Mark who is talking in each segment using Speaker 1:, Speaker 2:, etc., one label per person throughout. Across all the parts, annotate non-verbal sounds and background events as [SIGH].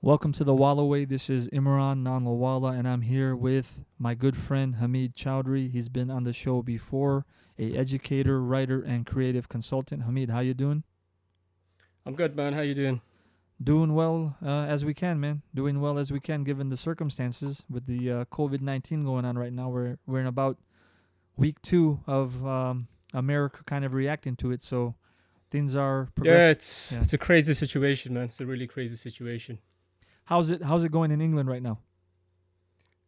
Speaker 1: Welcome to the Walaway. This is Imran Nanlawala, and I'm here with my good friend Hamid Choudhry. He's been on the show before, a educator, writer, and creative consultant. Hamid, how you doing?
Speaker 2: I'm good, man. How you doing?
Speaker 1: Doing well uh, as we can, man. Doing well as we can, given the circumstances with the uh, COVID nineteen going on right now. We're we're in about week two of um, America kind of reacting to it, so things are progressing.
Speaker 2: Yeah, it's
Speaker 1: Yeah.
Speaker 2: it's a crazy situation, man. It's a really crazy situation.
Speaker 1: How's it How's it going in England right now?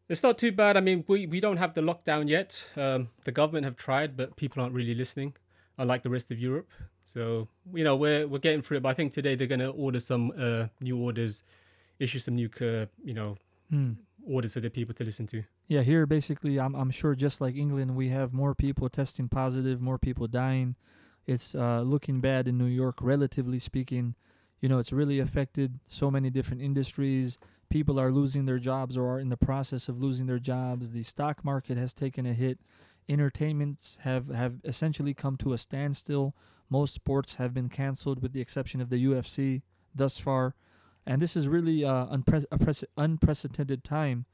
Speaker 2: It's not too bad. I mean, we, we don't have the lockdown yet. Um, the government have tried, but people aren't really listening, unlike the rest of Europe. So you know, we're we're getting through it. But I think today they're gonna order some uh, new orders, issue some new uh, you know
Speaker 1: Hmm.
Speaker 2: orders for the people to listen to.
Speaker 1: Yeah, here basically, I'm I'm sure just like England, we have more people testing positive, more people dying. It's uh, looking bad in New York, relatively speaking. You know, it's really affected so many different industries. People are losing their jobs or are in the process of losing their jobs. The stock market has taken a hit. Entertainments have have essentially come to a standstill. Most sports have been canceled, with the exception of the UFC thus far. And this is really uh, unpre- unprecedented time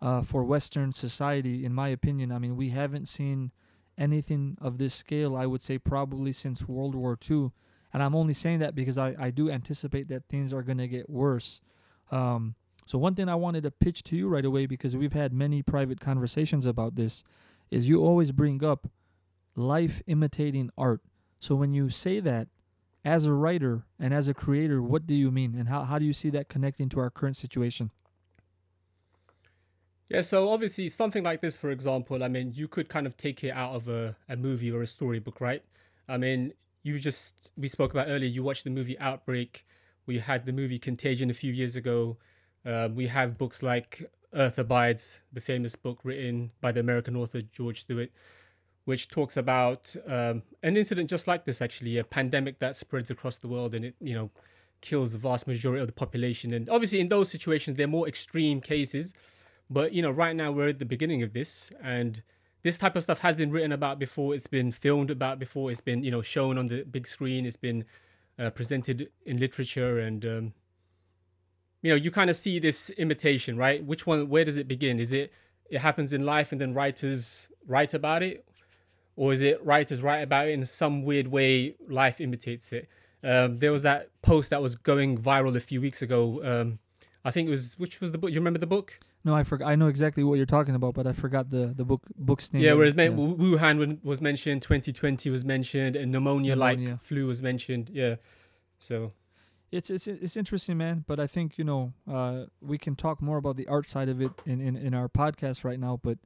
Speaker 1: uh, for Western society, in my opinion. I mean, we haven't seen anything of this scale, I would say, probably since World War II. And I'm only saying that because I, I do anticipate that things are going to get worse. Um, so, one thing I wanted to pitch to you right away, because we've had many private conversations about this, is you always bring up life imitating art. So, when you say that, as a writer and as a creator, what do you mean? And how, how do you see that connecting to our current situation?
Speaker 2: Yeah, so obviously something like this, for example, I mean, you could kind of take it out of a, a movie or a storybook, right? I mean, you just, we spoke about earlier, you watched the movie Outbreak. We had the movie Contagion a few years ago. Uh, we have books like Earth Abides, the famous book written by the American author George Stewart, which talks about um, an incident just like this, actually, a pandemic that spreads across the world and it, you know, kills the vast majority of the population. And obviously, in those situations, they're more extreme cases. But you know, right now we're at the beginning of this, and this type of stuff has been written about before. It's been filmed about before. It's been you know shown on the big screen. It's been uh, presented in literature, and um, you know you kind of see this imitation, right? Which one? Where does it begin? Is it it happens in life, and then writers write about it, or is it writers write about it in some weird way? Life imitates it. Um, there was that post that was going viral a few weeks ago. Um, I think it was which was the book? You remember the book?
Speaker 1: No, I forgot. I know exactly what you're talking about, but I forgot the the book book's name.
Speaker 2: Yeah, whereas
Speaker 1: Yeah.
Speaker 2: Wu- Wuhan was mentioned, 2020 was mentioned, and pneumonia like
Speaker 1: Pneumonia.
Speaker 2: flu was mentioned. Yeah. So,
Speaker 1: it's it's it's interesting, man. But I think you know uh, we can talk more about the art side of it in, in in our podcast right now. But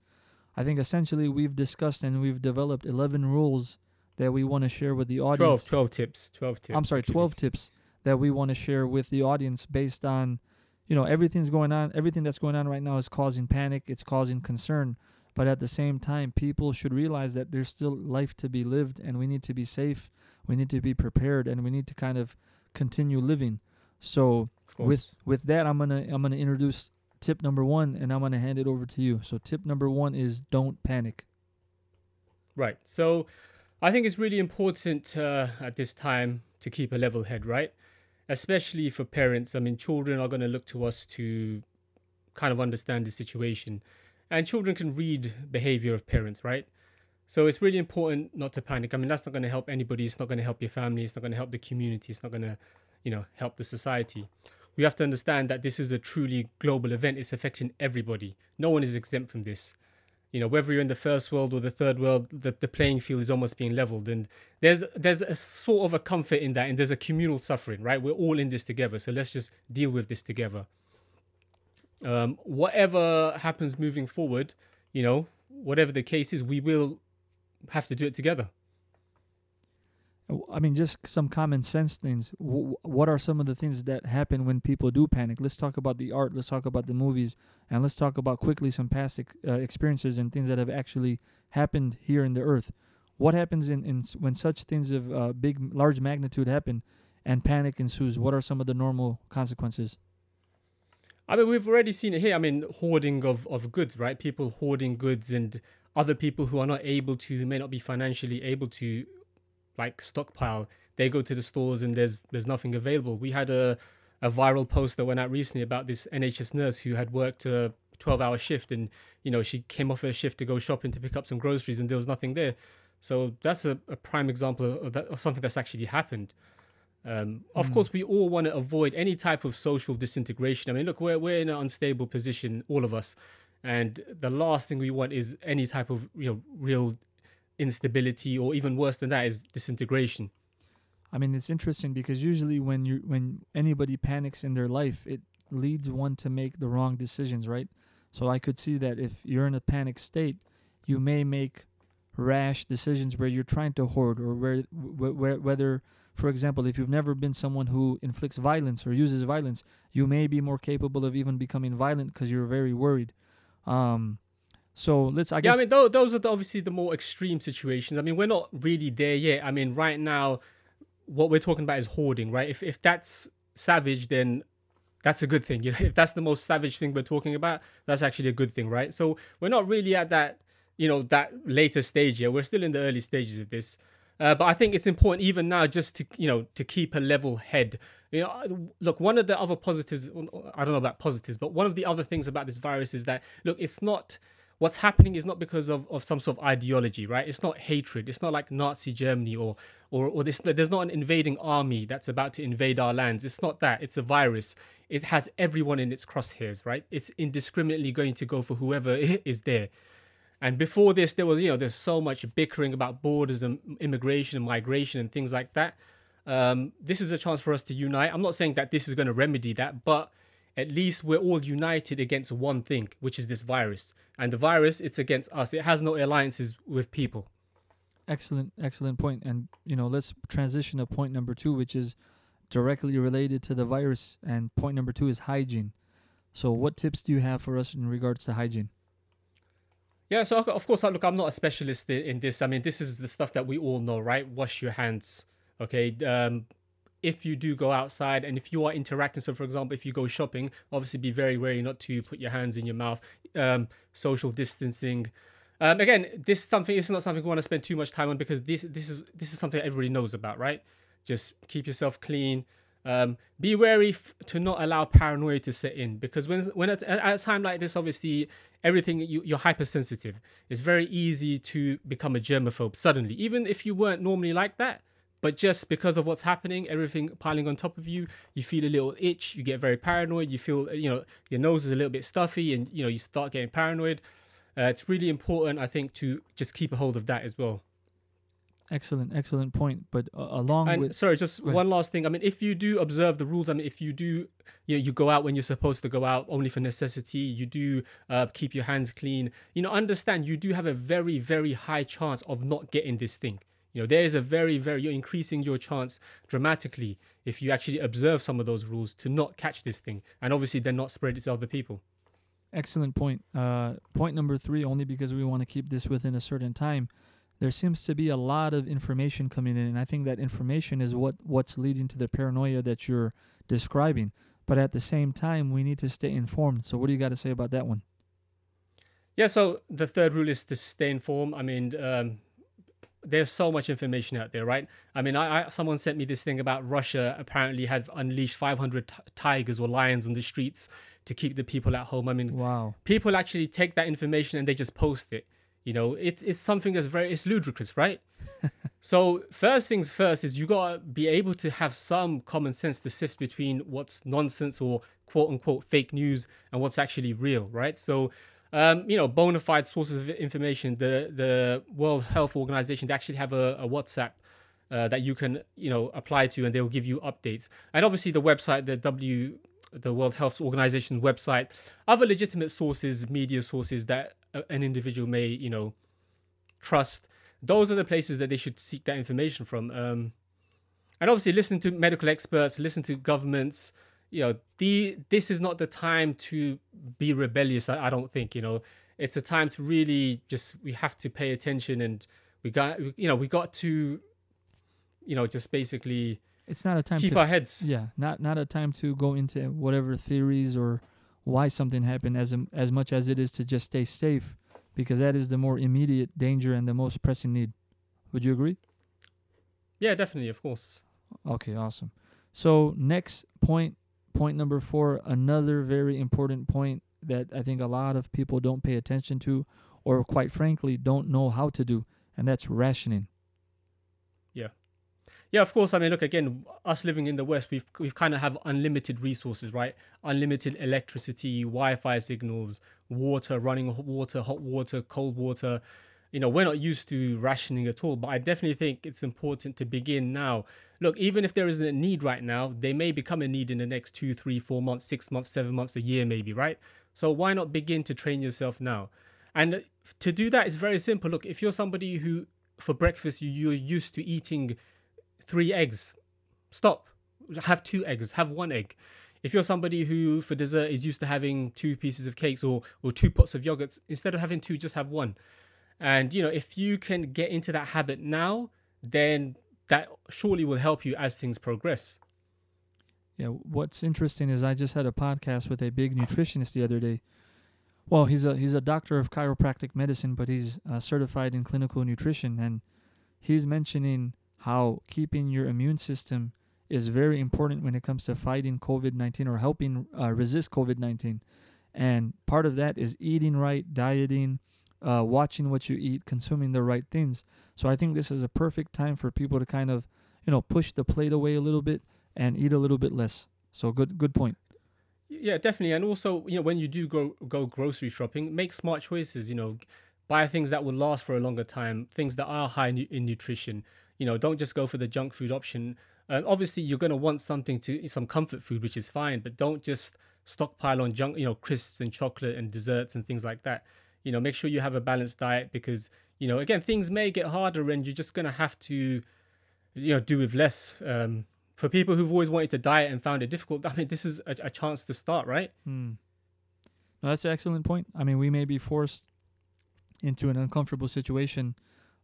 Speaker 1: I think essentially we've discussed and we've developed 11 rules that we want to share with the
Speaker 2: 12,
Speaker 1: audience.
Speaker 2: 12 tips. 12 tips.
Speaker 1: I'm sorry,
Speaker 2: actually.
Speaker 1: 12 tips that we want to share with the audience based on, you know, everything's going on. Everything that's going on right now is causing panic. It's causing concern. But at the same time, people should realize that there's still life to be lived, and we need to be safe. We need to be prepared, and we need to kind of continue living. So with with that, I'm gonna I'm gonna introduce tip number one, and I'm gonna hand it over to you. So tip number one is don't panic.
Speaker 2: Right. So, I think it's really important uh, at this time to keep a level head, right? Especially for parents. I mean, children are going to look to us to kind of understand the situation, and children can read behavior of parents, right? So it's really important not to panic. I mean, that's not going to help anybody. It's not going to help your family. It's not going to help the community. It's not going to, you know, help the society. We have to understand that this is a truly global event. It's affecting everybody. No one is exempt from this you know whether you're in the first world or the third world the, the playing field is almost being leveled. And there's there's a sort of a comfort in that and there's a communal suffering right? We're all in this together so let's just deal with this together. Um, whatever happens moving forward you know whatever the case is we will have to do it together
Speaker 1: I mean, just some common sense things. W- what are some of the things that happen when people do panic? Let's talk about the art. Let's talk about the movies, and let's talk about quickly some past ex- uh, experiences and things that have actually happened here in the earth. What happens in, in when such things of uh, big, large magnitude happen, and panic ensues? What are some of the normal consequences?
Speaker 2: I mean, we've already seen it here. I mean, hoarding of, of goods, right? People hoarding goods and other people who are not able to, who may not be financially able to, like stockpile. They go to the stores and there's there's nothing available. We had a a viral post that went out recently about this NHS nurse who had worked a 12 hour shift and you know she came off her shift to go shopping to pick up some groceries and there was nothing there so that's a, a prime example of, that, of something that's actually happened um, of
Speaker 1: Mm.
Speaker 2: course we all want to avoid any type of social disintegration i mean look we're, we're in an unstable position all of us and the last thing we want is any type of you know real instability or even worse than that is disintegration
Speaker 1: I mean, it's interesting because usually when you when anybody panics in their life, it leads one to make the wrong decisions, right? So I could see that if you're in a panic state, you may make rash decisions where you're trying to hoard or where, where whether for example, if you've never been someone who inflicts violence or uses violence, you may be more capable of even becoming violent because you're very worried. Um, so let's, I
Speaker 2: yeah, I mean, tho- those are the, obviously the more extreme situations. I mean, we're not really there yet. I mean, right now, what we're talking about is hoarding, right? If if that's savage, then that's a good thing. [LAUGHS] You know, if that's the most savage thing we're talking about, that's actually a good thing, right? So we're not really at that, you know, that later stage yet. We're still in the early stages of this. Uh, but I think it's important even now just to you know to keep a level head. You know, look, one of the other positives I don't know about positives, but one of the other things about this virus is that look, it's not what's happening is not because of, of some sort of ideology, right? It's not hatred. It's not like Nazi Germany or or or this. There's not an invading army that's about to invade our lands. It's not that. It's a virus. It has everyone in its crosshairs, right? It's indiscriminately going to go for whoever [LAUGHS] is there. And before this, there was, you know, there's so much bickering about borders and immigration and migration and things like that. Um, this is a chance for us to unite. I'm not saying that this is going to remedy that, but at least we're all united against one thing, which is this virus. And the virus, it's against us. It has no alliances with people.
Speaker 1: Excellent, excellent point. And you know, let's transition to point number two, which is directly related to the virus. And point number two is hygiene. So, what tips do you have for us in regards to hygiene?
Speaker 2: Yeah, so of course, look, I'm not a specialist in, in this. I mean, this is the stuff that we all know, right? Wash your hands. Okay. Um, if you do go outside and if you are interacting, so for example, if you go shopping, obviously be very wary not to put your hands in your mouth. Um, social distancing. Um, again, this is something. this is not something we want to spend too much time on because this this is this is something everybody knows about, right? Just keep yourself clean. Um, be wary f- to not allow paranoia to set in because when when at, at a time like this, obviously everything you, you're hypersensitive. It's very easy to become a germaphobe suddenly, even if you weren't normally like that. But just because of what's happening, everything piling on top of you, you feel a little itch. You get very paranoid. You feel, you know, your nose is a little bit stuffy, and you know you start getting paranoid. Uh, it's really important, I think, to just keep a hold of that as well.
Speaker 1: Excellent, excellent point. But uh, along
Speaker 2: And
Speaker 1: with
Speaker 2: sorry, just one last thing. I mean, if you do observe the rules, I mean, if you do, you know, you go out when you're supposed to go out only for necessity. You do uh, keep your hands clean. You know, understand you do have a very, very high chance of not getting this thing. You know, there is a very, very you're increasing your chance dramatically if you actually observe some of those rules to not catch this thing, and obviously then not spread it to other people.
Speaker 1: excellent point. Uh, point number three, only because we want to keep this within a certain time. There seems to be a lot of information coming in, and I think that information is what what's leading to the paranoia that you're describing. But at the same time, we need to stay informed. So, what do you got to say about that one?
Speaker 2: Yeah, so the third rule is to stay informed. I mean, um, there's so much information out there, right? I mean, I, I someone sent me this thing about Russia apparently had unleashed 500 t- tigers or lions on the streets to keep the people at home. I mean,
Speaker 1: Wow.
Speaker 2: people actually take that information and they just post it. You know, it, it's something that's very it's ludicrous, right? [LAUGHS] so first things first is you gotta be able to have some common sense to sift between what's nonsense or quote unquote fake news and what's actually real, right? So um, you know, bona fide sources of information. The the World Health Organization they actually have a, a WhatsApp uh, that you can you know apply to, and they'll give you updates. And obviously the website, the W, the World Health Organization's website, other legitimate sources, media sources that an individual may you know trust. Those are the places that they should seek that information from. Um, and obviously listen to medical experts, listen to governments. You know, the this is not the time to be rebellious. I, I don't think. You know, it's a time to really just we have to pay attention and we got you know we got to you know just basically
Speaker 1: It's not a time
Speaker 2: keep
Speaker 1: to
Speaker 2: our heads.
Speaker 1: yeah, not not a time to go into whatever theories or why something happened as as much as it is to just stay safe because that is the more immediate danger and the most pressing need. Would you agree?
Speaker 2: Yeah, definitely, of course.
Speaker 1: Okay, awesome. So next point, point number four, another very important point that I think a lot of people don't pay attention to, or quite frankly, don't know how to do, and that's rationing.
Speaker 2: Yeah, Yeah, of course. I mean, look again. Us living in the West, we've we've kind of have unlimited resources, right? Unlimited electricity, Wi-Fi signals, water, running water, hot water, cold water. You know, we're not used to rationing at all. But I definitely think it's important to begin now. Look, even if there isn't a need right now, they may become a need in the next two, three, four months, six months, seven months, a year, maybe, right? So why not begin to train yourself now? And to do that is very simple. Look, if you're somebody who for breakfast you, you're used to eating three eggs. Stop. Have two eggs. Have one egg. If you're somebody who for dessert is used to having two pieces of cakes or or two pots of yogurts, instead of having two, just have one. And you know, if you can get into that habit now, then that surely will help you as things progress.
Speaker 1: Yeah, what's interesting is I just had a podcast with a big nutritionist the other day. Well, he's a he's a doctor of chiropractic medicine, but he's uh, certified in clinical nutrition, and he's mentioning how keeping your immune system is very important when it comes to fighting COVID 19 or helping uh, resist COVID 19. And part of that is eating right, dieting, uh, watching what you eat, consuming the right things. So I think this is a perfect time for people to kind of, you know, push the plate away a little bit and eat a little bit less. So good, good point.
Speaker 2: Yeah, definitely. And also, you know, when you do go go grocery shopping, make smart choices. You know, buy things that will last for a longer time, things that are high in nutrition. You know, don't just go for the junk food option. Um, obviously, you're going to want something to some comfort food, which is fine, but don't just stockpile on junk, you know, crisps and chocolate and desserts and things like that. You know, make sure you have a balanced diet because, you know, again, things may get harder and you're just going to have to, you know, do with less. Um, for people who've always wanted to diet and found it difficult, I mean, this is a, a chance to start, right?
Speaker 1: Hmm. No, that's an excellent point. I mean, we may be forced into an uncomfortable situation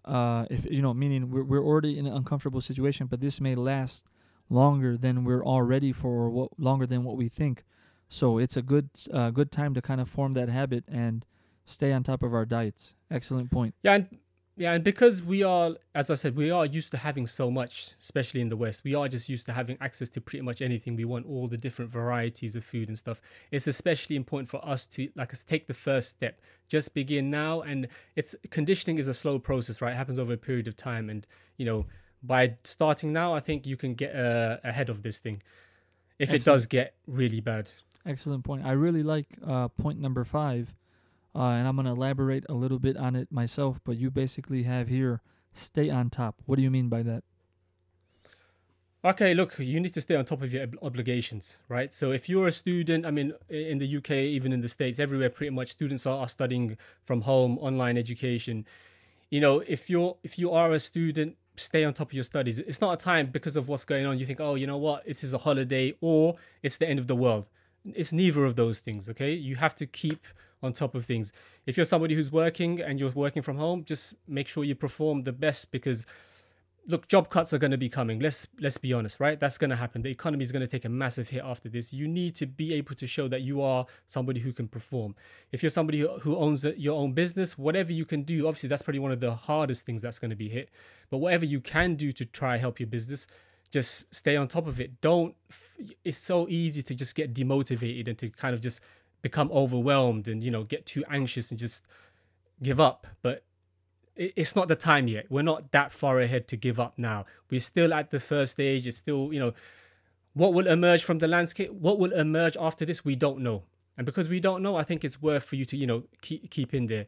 Speaker 1: uh, if you know, meaning we're we're already in an uncomfortable situation, but this may last longer than we're already for, or what, longer than what we think. So it's a good uh, good time to kind of form that habit and stay on top of our diets. Excellent point.
Speaker 2: Yeah, and yeah, and because we are, as I said, we are used to having so much, especially in the West. We are just used to having access to pretty much anything. We want all the different varieties of food and stuff. It's especially important for us to like us take the first step. Just begin now, and it's conditioning is a slow process, right? It happens over a period of time, and you know, by starting now, I think you can get uh, ahead of this thing. If Excellent. it does get really bad.
Speaker 1: Excellent point. I really like uh, point number five uh, and I'm going to elaborate a little bit on it myself, but you basically have here stay on top. What do you mean by that?
Speaker 2: Okay, look, you need to stay on top of your ob- obligations, right? So if you're a student, I mean, in the UK, even in the States, everywhere, pretty much students are, are studying from home, online education. You know, if you're if you are a student, stay on top of your studies. It's not a time because of what's going on. You think, oh, you know what, this is a holiday or it's the end of the world. It's neither of those things. Okay, you have to keep on top of things. If you're somebody who's working and you're working from home, just make sure you perform the best because look, job cuts are going to be coming. Let's let's be honest, right? That's going to happen. The economy is going to take a massive hit after this. You need to be able to show that you are somebody who can perform. If you're somebody who owns your own business, whatever you can do, obviously that's probably one of the hardest things that's going to be hit. But whatever you can do to try help your business, just stay on top of it. Don't. It's so easy to just get demotivated and to kind of just become overwhelmed and you know get too anxious and just give up. But it's not the time yet. We're not that far ahead to give up now. We're still at the first stage. It's still you know what will emerge from the landscape what will emerge after this we don't know. And because we don't know i think it's worth for you to you know keep keep in there.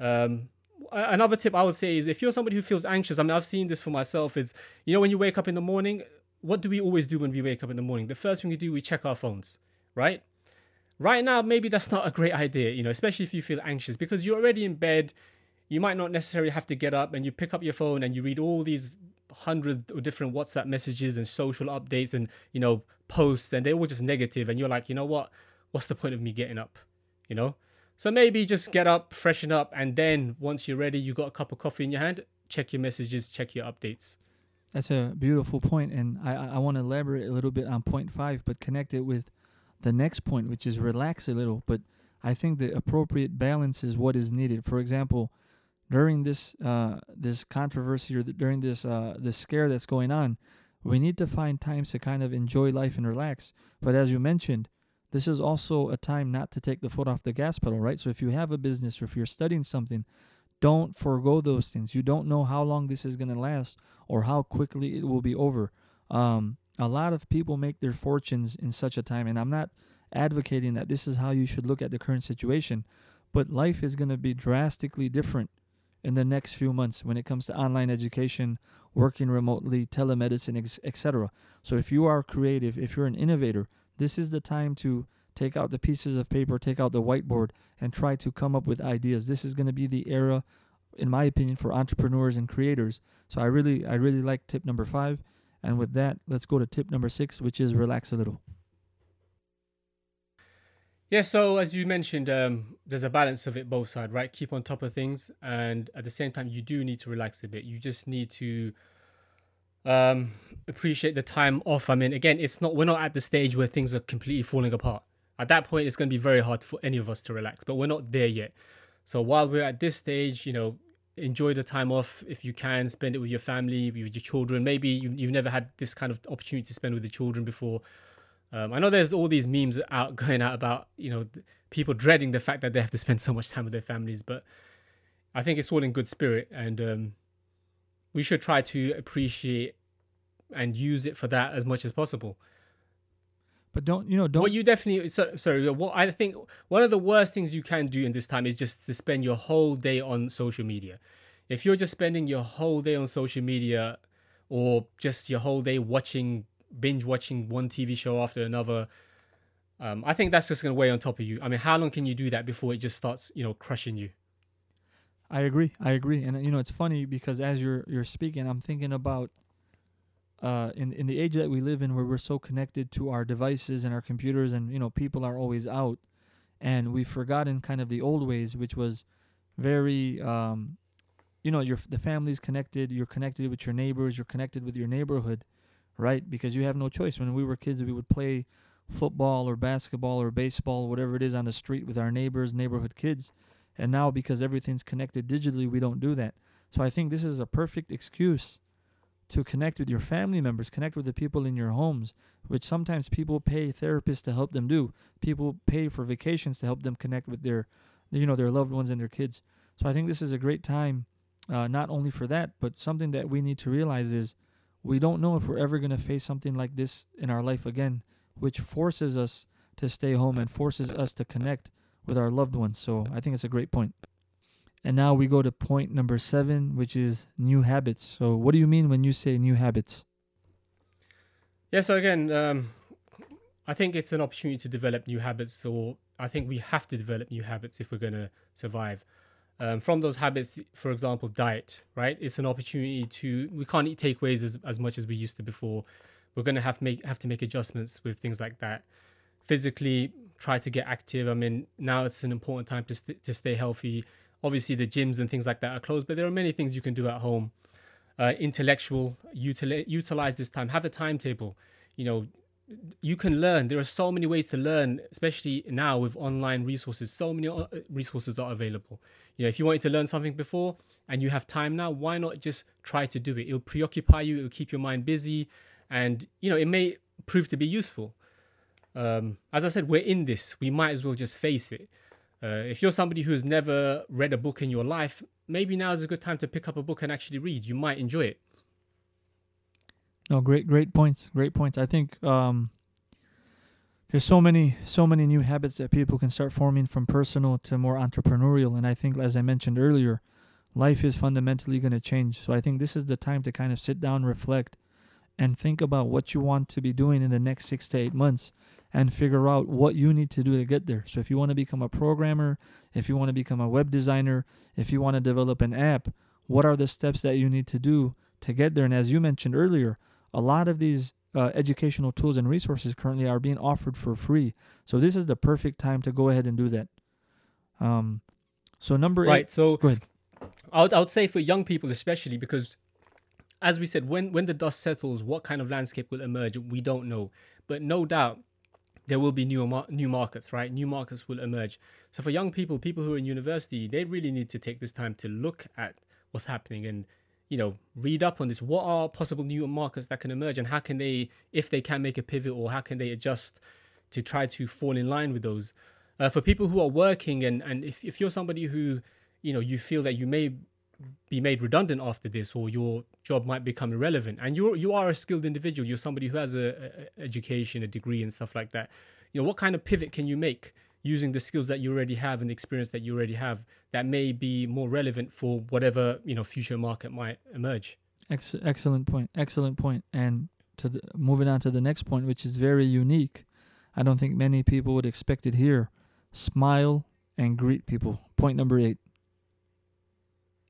Speaker 2: Um another tip i would say is if you're somebody who feels anxious i mean i've seen this for myself is you know when you wake up in the morning what do we always do when we wake up in the morning? The first thing we do we check our phones right Right now, maybe that's not a great idea, you know, especially if you feel anxious because you're already in bed. You might not necessarily have to get up and you pick up your phone and you read all these hundred different WhatsApp messages and social updates and, you know, posts and they're all just negative and you're like, you know what? What's the point of me getting up? You know? So maybe just get up, freshen up, and then once you're ready, you got a cup of coffee in your hand, check your messages, check your updates.
Speaker 1: That's a beautiful point, and I I want to elaborate a little bit on point five, but connect it with the next point, which is relax a little. But I think the appropriate balance is what is needed. For example, during this uh, this controversy or the, during this uh, this scare that's going on, We need to find times to kind of enjoy life and relax. But as you mentioned, this is also a time not to take the foot off the gas pedal, right? So if you have a business or if you're studying something, don't forego those things. You don't know how long this is going to last or how quickly it will be over. Um, a lot of people make their fortunes in such a time, and I'm not advocating that this is how you should look at the current situation, but life is going to be drastically different in the next few months when it comes to online education, working remotely, telemedicine, etc. So if you are creative, if you're an innovator, this is the time to take out the pieces of paper, take out the whiteboard, and try to come up with ideas. This is going to be the era, in my opinion, for entrepreneurs and creators. So I really, I really like tip number five. And with that, let's go to tip number six, which is relax a little.
Speaker 2: Yeah, so as you mentioned, um, there's a balance of it both sides, right? Keep on top of things, and at the same time, you do need to relax a bit. You just need to um, appreciate the time off. I mean, again, it's not we're not at the stage where things are completely falling apart. At that point, it's going to be very hard for any of us to relax, but we're not there yet. So while we're at this stage, you know, enjoy the time off if you can. Spend it with your family, with your children. Maybe you, you've never had this kind of opportunity to spend with the children before. Um, I know there's all these memes out [LAUGHS] going out about you know people dreading the fact that they have to spend so much time with their families, but I think it's all in good spirit, and um, we should try to appreciate and use it for that as much as possible.
Speaker 1: But don't you know? Don't
Speaker 2: what you definitely so, sorry. What I think one of the worst things you can do in this time is just to spend your whole day on social media. If you're just spending your whole day on social media, or just your whole day watching binge watching one TV show after another. Um, I think that's just going to weigh on top of you. I mean, how long can you do that before it just starts, you know, crushing you?
Speaker 1: I agree. I agree. And you know, it's funny because as you're you're speaking, I'm thinking about uh, in in the age that we live in, where we're so connected to our devices and our computers, and you know, people are always out, and we've forgotten kind of the old ways, which was very, um, you know, your the family's connected. You're connected with your neighbors. You're connected with your neighborhood, right? Because you have no choice. When we were kids, we would play football or basketball or baseball, whatever it is, on the street with our neighbors, neighborhood kids. And now, because everything's connected digitally, we don't do that. So I think this is a perfect excuse to connect with your family members, connect with the people in your homes, which sometimes people pay therapists to help them do. People pay for vacations to help them connect with their, you know, their loved ones and their kids. So I think this is a great time, uh, not only for that, but something that we need to realize is we don't know if we're ever going to face something like this in our life again, which forces us to stay home and forces us to connect with our loved ones. So I think it's a great point. And now we go to point number seven, which is new habits. So, what do you mean when you say new habits?
Speaker 2: Yeah, so again, um, I think it's an opportunity to develop new habits, or I think we have to develop new habits if we're going to survive um, from those habits, for example, diet, right? It's an opportunity to we can't eat takeaways as, as much as we used to before. We're gonna have make have to make adjustments with things like that. Physically, try to get active. I mean, now it's an important time to st- to stay healthy. Obviously, the gyms and things like that are closed, but there are many things you can do at home. Uh, intellectual, utilize this time. Have a timetable. You know, you can learn. There are so many ways to learn, especially now with online resources. So many uh, resources are available. You know, if you wanted to learn something before and you have time now, why not just try to do it? It'll preoccupy you. It'll keep your mind busy, and you know it may prove to be useful. Um, as I said, we're in this. We might as well just face it. Uh, if you're somebody who's never read a book in your life, maybe now is a good time to pick up a book and actually read. You might enjoy it.
Speaker 1: No, great, great points. Great points. I think um, there's so many, so many new habits that people can start forming from personal to more entrepreneurial. And I think, as I mentioned earlier, life is fundamentally going to change. So I think this is the time to kind of sit down, reflect, and think about what you want to be doing in the next six to eight months and figure out what you need to do to get there. So if you want to become a programmer, if you want to become a web designer, if you want to develop an app, what are the steps that you need to do to get there? And as you mentioned earlier, a lot of these uh, educational tools and resources currently are being offered for free. So this is the perfect time to go ahead and do that. Um, so number
Speaker 2: right,
Speaker 1: eight.
Speaker 2: So
Speaker 1: go ahead.
Speaker 2: I would, I would say for young people especially because, as we said, when when the dust settles, what kind of landscape will emerge? We don't know, but no doubt there will be new new markets, right? New markets will emerge. So for young people, people who are in university, they really need to take this time to look at what's happening and you know, read up on this. What are possible new markets that can emerge, and how can they, if they can make a pivot, or how can they adjust to try to fall in line with those? Uh, for people who are working, and and if if you're somebody who, you know, you feel that you may be made redundant after this, or your job might become irrelevant, and you're you are a skilled individual, you're somebody who has a, a education, a degree, and stuff like that. You know, what kind of pivot can you make? using the skills that you already have and the experience that you already have that may be more relevant for whatever you know future market might emerge?
Speaker 1: Ex- excellent point excellent point. And to the, moving on to the next point which is very unique i don't think many people would expect it here. Smile and greet people. Point number eight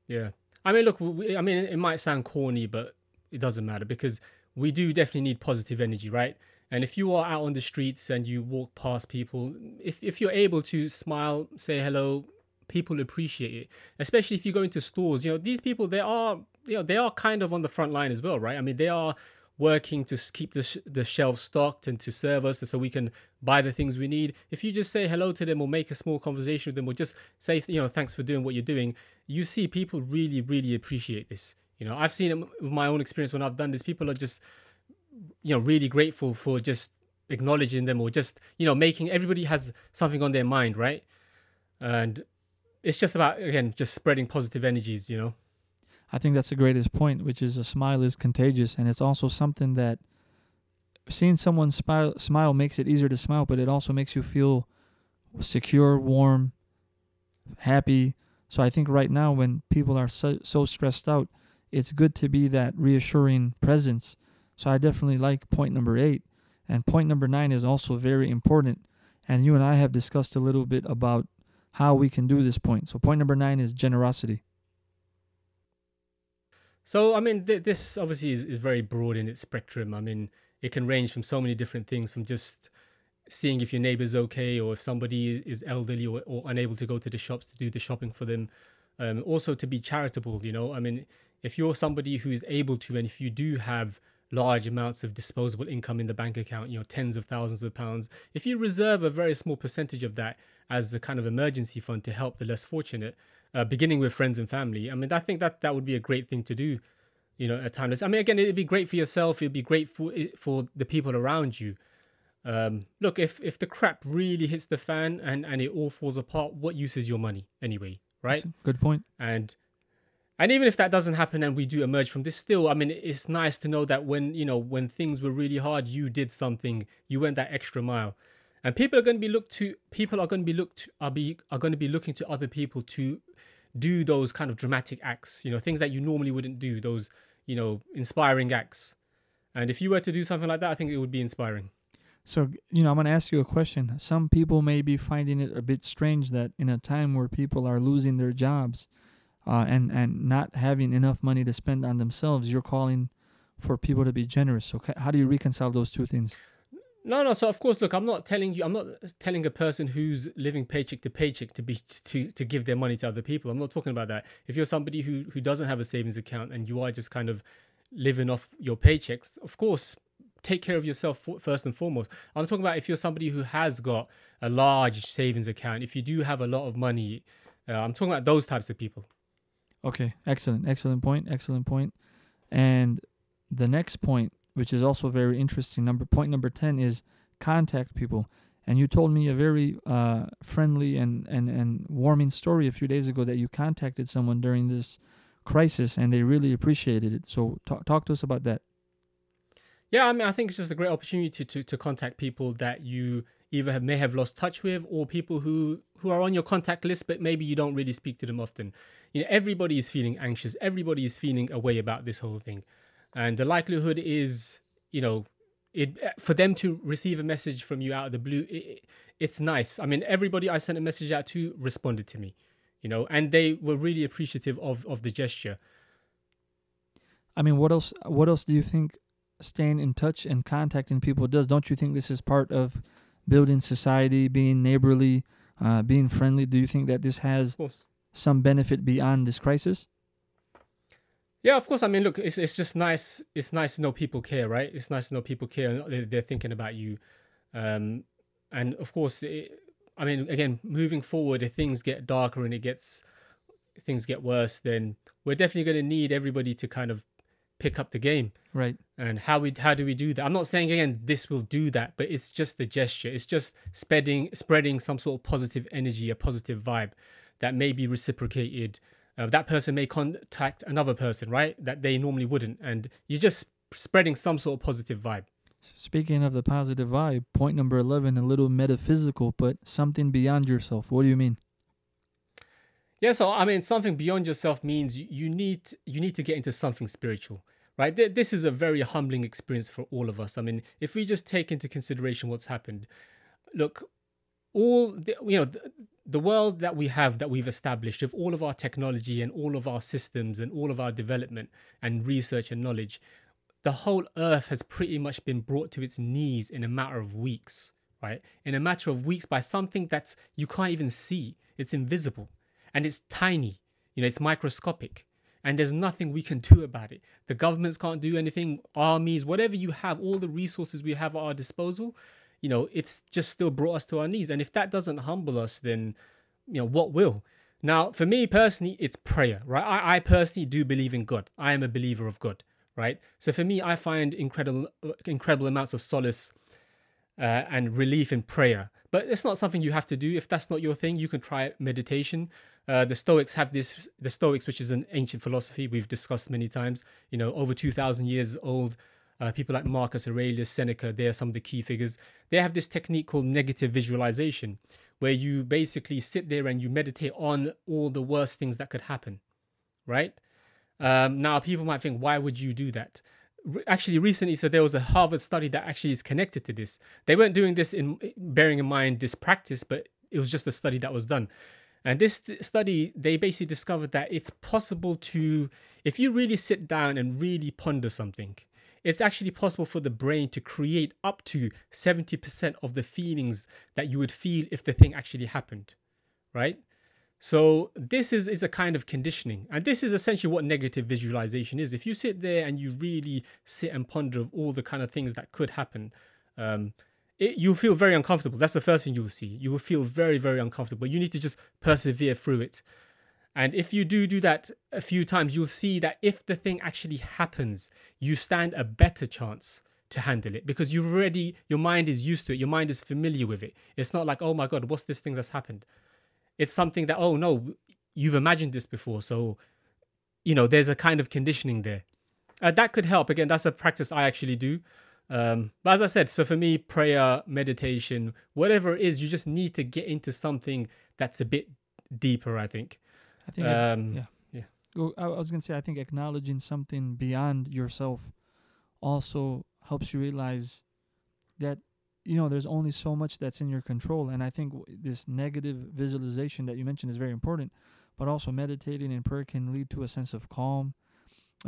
Speaker 2: yeah i mean look we, i mean it might sound corny but it doesn't matter because we do definitely need positive energy right and if you are out on the streets and you walk past people, if, if you're able to smile, say hello, people appreciate it. Especially if you go into stores, you know, these people, they are, you know, they are kind of on the front line as well, right? I mean, they are working to keep the, sh- the shelves stocked and to serve us so we can buy the things we need. If you just say hello to them or make a small conversation with them or just say, you know, thanks for doing what you're doing, you see people really, really appreciate this. You know, I've seen it with my own experience when I've done this. People are just you know really grateful for just acknowledging them or just you know making everybody has something on their mind right and it's just about again just spreading positive energies you know
Speaker 1: i think that's the greatest point which is a smile is contagious and it's also something that seeing someone smile smile makes it easier to smile but it also makes you feel secure warm happy so i think right now when people are so, so stressed out it's good to be that reassuring presence so I definitely like point number eight. And point number nine is also very important. And you and I have discussed a little bit about how we can do this point. So point number nine is generosity.
Speaker 2: So I mean, th- this obviously is, is very broad in its spectrum. I mean, it can range from so many different things, from just seeing if your neighbor's okay, or if somebody is elderly or, or unable to go to the shops to do the shopping for them. Um, also to be charitable, you know. I mean, if you're somebody who is able to, and if you do have large amounts of disposable income in the bank account, you know, tens of thousands of pounds. If you reserve a very small percentage of that as a kind of emergency fund to help the less fortunate, uh, beginning with friends and family, I mean, I think that that would be a great thing to do, you know, at times. I mean, again, it'd be great for yourself. It'd be great for for the people around you. Um, look, if if the crap really hits the fan and and it all falls apart, what use is your money anyway, right?
Speaker 1: Good point.
Speaker 2: And and even if that doesn't happen and we do emerge from this still i mean it's nice to know that when you know when things were really hard you did something you went that extra mile and people are going to be looked to people are going to be looked are be are going to be looking to other people to do those kind of dramatic acts you know things that you normally wouldn't do those you know inspiring acts and if you were to do something like that i think it would be inspiring
Speaker 1: so you know i'm going to ask you a question some people may be finding it a bit strange that in a time where people are losing their jobs uh, and and not having enough money to spend on themselves, you're calling for people to be generous. So how do you reconcile those two things?
Speaker 2: No, no. So of course, look, I'm not telling you. I'm not telling a person who's living paycheck to paycheck to be to to give their money to other people. I'm not talking about that. If you're somebody who who doesn't have a savings account and you are just kind of living off your paychecks, of course, take care of yourself first and foremost. I'm talking about if you're somebody who has got a large savings account, if you do have a lot of money, uh, I'm talking about those types of people.
Speaker 1: Okay, excellent, excellent point, excellent point. And the next point, which is also very interesting, number point number ten is contact people. And you told me a very uh, friendly and, and, and warming story a few days ago that you contacted someone during this crisis and they really appreciated it. So talk talk to us about that.
Speaker 2: Yeah, I mean, I think it's just a great opportunity to to contact people that you either have, may have lost touch with or people who who are on your contact list but maybe you don't really speak to them often you know everybody is feeling anxious everybody is feeling away about this whole thing and the likelihood is you know it for them to receive a message from you out of the blue it, it's nice i mean everybody i sent a message out to responded to me you know and they were really appreciative of of the gesture
Speaker 1: i mean what else what else do you think staying in touch and contacting people does don't you think this is part of building society, being neighborly, uh, being friendly? Do you think that this has some benefit beyond this crisis?
Speaker 2: Yeah, of course. I mean, look, it's it's just nice. It's nice to know people care, right? It's nice to know people care. They're, they're thinking about you, um, and of course, it, I mean, again, moving forward, if things get darker and it gets, things get worse, then we're definitely going to need everybody to kind of pick up the game.
Speaker 1: Right.
Speaker 2: And how we how do we do that? I'm not saying again this will do that, but it's just the gesture. It's just spreading spreading some sort of positive energy, a positive vibe that may be reciprocated. Uh, that person may contact another person, right? That they normally wouldn't, and you're just spreading some sort of positive vibe.
Speaker 1: Speaking of the positive vibe, point number 11, a little metaphysical, but something beyond yourself. What do you mean?
Speaker 2: Yeah, so I mean, something beyond yourself means you need you need to get into something spiritual, right? This is a very humbling experience for all of us. I mean, if we just take into consideration what's happened, look, all the, you know, the, world that we have that we've established with all of our technology and all of our systems and all of our development and research and knowledge, the whole earth has pretty much been brought to its knees in a matter of weeks, right? In a matter of weeks by something that's you can't even see. It's invisible and it's tiny, you know, it's microscopic. And there's nothing we can do about it. The governments can't do anything, armies, whatever you have, all the resources we have at our disposal, you know, it's just still brought us to our knees. And if that doesn't humble us, then, you know, what will? Now, for me personally, it's prayer, right? I, I personally do believe in God. I am a believer of God right? So for me, I find incredible, incredible amounts of solace uh, and relief in prayer. But it's not something you have to do. If that's not your thing, you can try meditation. Uh, the Stoics have this, the Stoics, which is an ancient philosophy we've discussed many times, you know, over 2,000 years old. Uh, people like Marcus Aurelius, Seneca, they are some of the key figures. They have this technique called negative visualization, where you basically sit there and you meditate on all the worst things that could happen, right? Um, now, people might think, why would you do that? Actually, recently, so there was a Harvard study that actually is connected to this. They weren't doing this in bearing in mind this practice, but it was just a study that was done. And this study, they basically discovered that it's possible to, if you really sit down and really ponder something, it's actually possible for the brain to create up to 70% of the feelings that you would feel if the thing actually happened, right? So this is, is a kind of conditioning. And this is essentially what negative visualization is. If you sit there and you really sit and ponder of all the kind of things that could happen, um, it, you'll feel very uncomfortable. That's the first thing you'll see. You will feel very, very uncomfortable. You need to just persevere through it. And if you do do that a few times, you'll see that if the thing actually happens, you stand a better chance to handle it because you've already, your mind is used to it. Your mind is familiar with it. It's not like, oh my God, what's this thing that's happened? it's something that oh no you've imagined this before so you know there's a kind of conditioning there uh, that could help again that's a practice i actually do um, but as i said so for me prayer meditation whatever it is you just need to get into something that's a bit deeper i think
Speaker 1: i think um, yeah. yeah. I was gonna say i think acknowledging something beyond yourself also helps you realize that you know there's only so much that's in your control. And i think this negative visualization that you mentioned is very important but also meditating and prayer can lead to a sense of calm.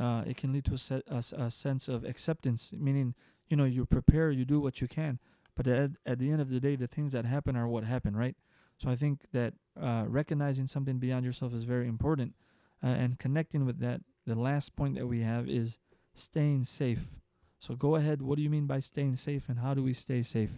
Speaker 1: Uh, it can lead to a, se- a, a, sense of acceptance meaning you know you prepare you do what you can. But at, at the end of the day the things that happen are what happen right so i think that uh, recognizing something beyond yourself is very important uh, and connecting with that the last point that we have is staying safe so go ahead. What do you mean by staying safe and how do we stay safe?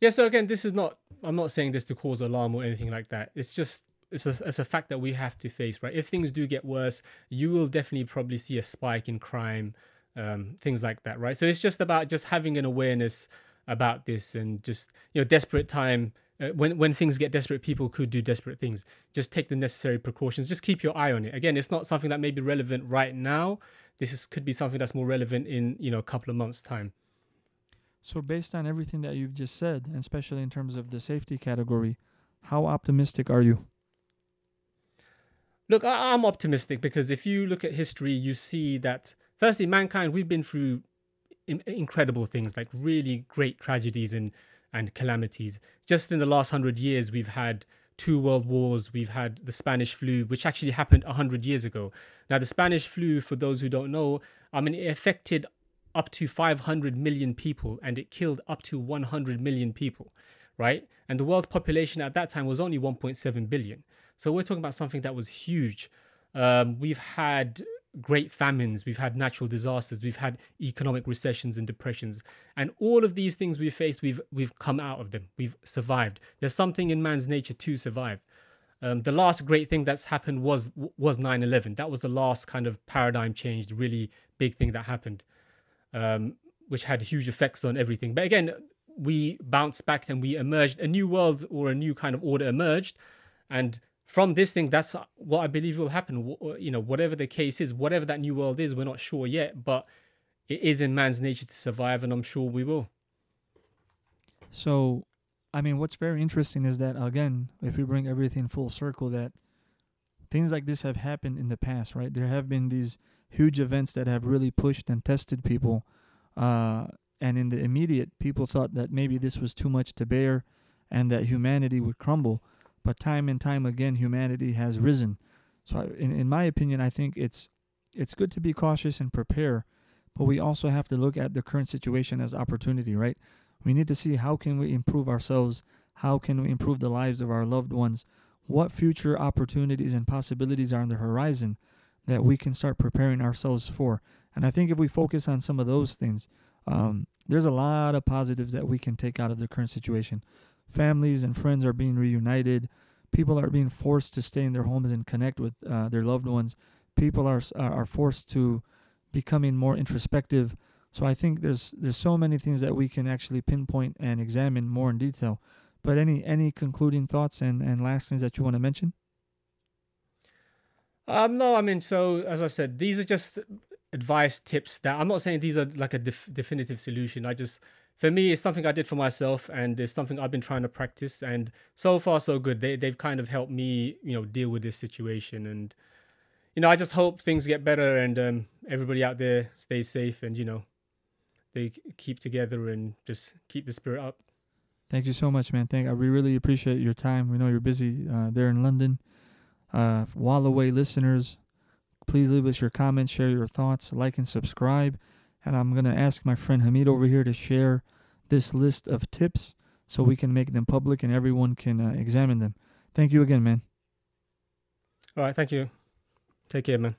Speaker 2: Yeah, so again, this is not I'm not saying this to cause alarm or anything like that. It's just it's a, it's a fact that we have to face, right? If things do get worse, you will definitely probably see a spike in crime, um, things like that, right? So it's just about just having an awareness about this and just you know desperate time uh, when when things get desperate people could do desperate things. Just take the necessary precautions. Just keep your eye on it. Again it's not something that may be relevant right now. This is, could be something that's more relevant in you know a couple of months time.
Speaker 1: So based on everything that you've just said and especially in terms of the safety category how optimistic are you?
Speaker 2: Look I, i'm optimistic because if you look at history you see that firstly mankind we've been through in, incredible things like really great tragedies and and calamities just in the last 100 years we've had two world wars. We've had the Spanish flu, which actually happened 100 years ago. Now, the Spanish flu, for those who don't know, I mean, it affected up to 500 million people and it killed up to 100 million people, right? And the world's population at that time was only 1.7 billion. So we're talking about something that was huge. Um, we've had great famines, we've had natural disasters, we've had economic recessions and depressions, and all of these things we've faced, we've we've come out of them, we've survived. There's something in man's nature to survive. Um, the last great thing that's happened was was 9/11. That was the last kind of paradigm change, really big thing that happened, um, which had huge effects on everything. But again, we bounced back and we emerged. A new world or a new kind of order emerged, and from this thing, that's what I believe will happen. You know, whatever the case is, whatever that new world is, we're not sure yet, but it is in man's nature to survive, and I'm sure we will.
Speaker 1: So, I mean, what's very interesting is that again, if we bring everything full circle, that things like this have happened in the past, right? There have been these huge events that have really pushed and tested people, uh, and in the immediate, people thought that maybe this was too much to bear, and that humanity would crumble. But time and time again, humanity has risen. So, in in my opinion, I think it's it's good to be cautious and prepare, but we also have to look at the current situation as opportunity, right? We need to see how can we improve ourselves, how can we improve the lives of our loved ones, what future opportunities and possibilities are on the horizon that we can start preparing ourselves for. And I think if we focus on some of those things, um, there's a lot of positives that we can take out of the current situation. Families and friends are being reunited. People are being forced to stay in their homes and connect with uh, their loved ones. People are are forced to becoming more introspective. So I think there's there's so many things that we can actually pinpoint and examine more in detail. But any any concluding thoughts and and last things that you want to mention?
Speaker 2: Um, no, I mean, so as I said, these are just advice tips that I'm not saying these are like a def- definitive solution. I just for me, it's something I did for myself, and it's something I've been trying to practice. And so far, so good. They they've kind of helped me, you know, deal with this situation. And you know, I just hope things get better and um, everybody out there stays safe and you know they keep together and just keep the spirit up.
Speaker 1: Thank you so much, man. Thank we really appreciate your time. We know you're busy uh, there in London. Uh, Walaway listeners, please leave us your comments, share your thoughts, like and subscribe. And I'm gonna ask my friend Hamid over here to share this list of tips so we can make them public and everyone can uh, examine them. Thank you again, man.
Speaker 2: All right, thank you. Take care, man.